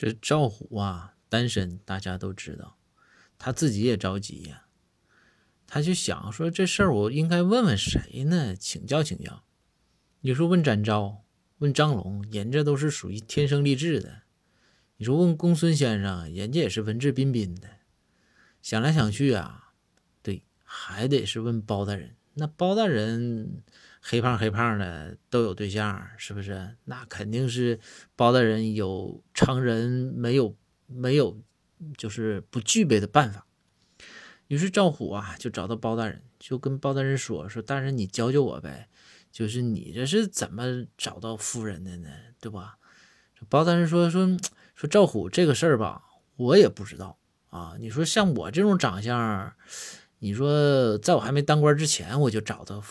这赵虎啊，单身，大家都知道，他自己也着急呀。他就想说，这事儿我应该问问谁呢？请教请教。你说问展昭，问张龙，人这都是属于天生丽质的。你说问公孙先生，人家也是文质彬彬的。想来想去啊，对，还得是问包大人。那包大人黑胖黑胖的都有对象，是不是？那肯定是包大人有常人没有没有，就是不具备的办法。于是赵虎啊，就找到包大人，就跟包大人说：“说大人，你教教我呗，就是你这是怎么找到夫人的呢？对吧？”包大人说：“说说赵虎这个事儿吧，我也不知道啊。你说像我这种长相。”你说，在我还没当官之前，我就找到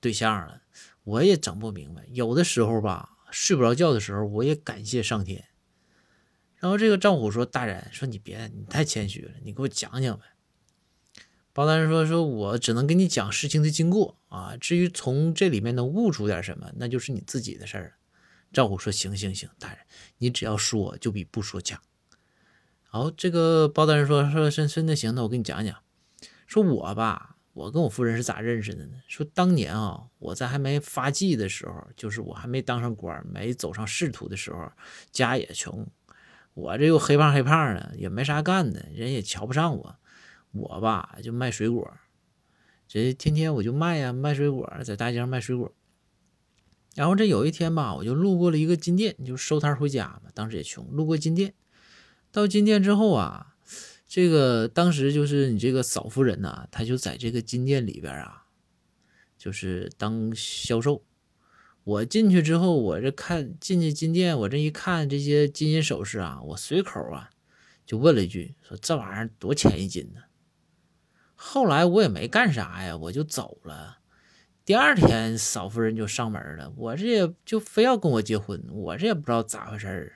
对象了，我也整不明白。有的时候吧，睡不着觉的时候，我也感谢上天。然后这个赵虎说：“大人，说你别，你太谦虚了，你给我讲讲呗。”包大人说：“说我只能给你讲事情的经过啊，至于从这里面能悟出点什么，那就是你自己的事儿了。”赵虎说：“行行行，大人，你只要说，就比不说强。”然后这个包大人说：“说真真的行，那我给你讲讲。”说我吧，我跟我夫人是咋认识的呢？说当年啊，我在还没发迹的时候，就是我还没当上官，没走上仕途的时候，家也穷，我这又黑胖黑胖的，也没啥干的，人也瞧不上我。我吧就卖水果，这天天我就卖呀，卖水果，在大街上卖水果。然后这有一天吧，我就路过了一个金店，就收摊回家嘛。当时也穷，路过金店，到金店之后啊。这个当时就是你这个嫂夫人呐，她就在这个金店里边啊，就是当销售。我进去之后，我这看进去金店，我这一看这些金银首饰啊，我随口啊就问了一句，说这玩意儿多钱一斤呢？后来我也没干啥呀，我就走了。第二天嫂夫人就上门了，我这也就非要跟我结婚，我这也不知道咋回事儿。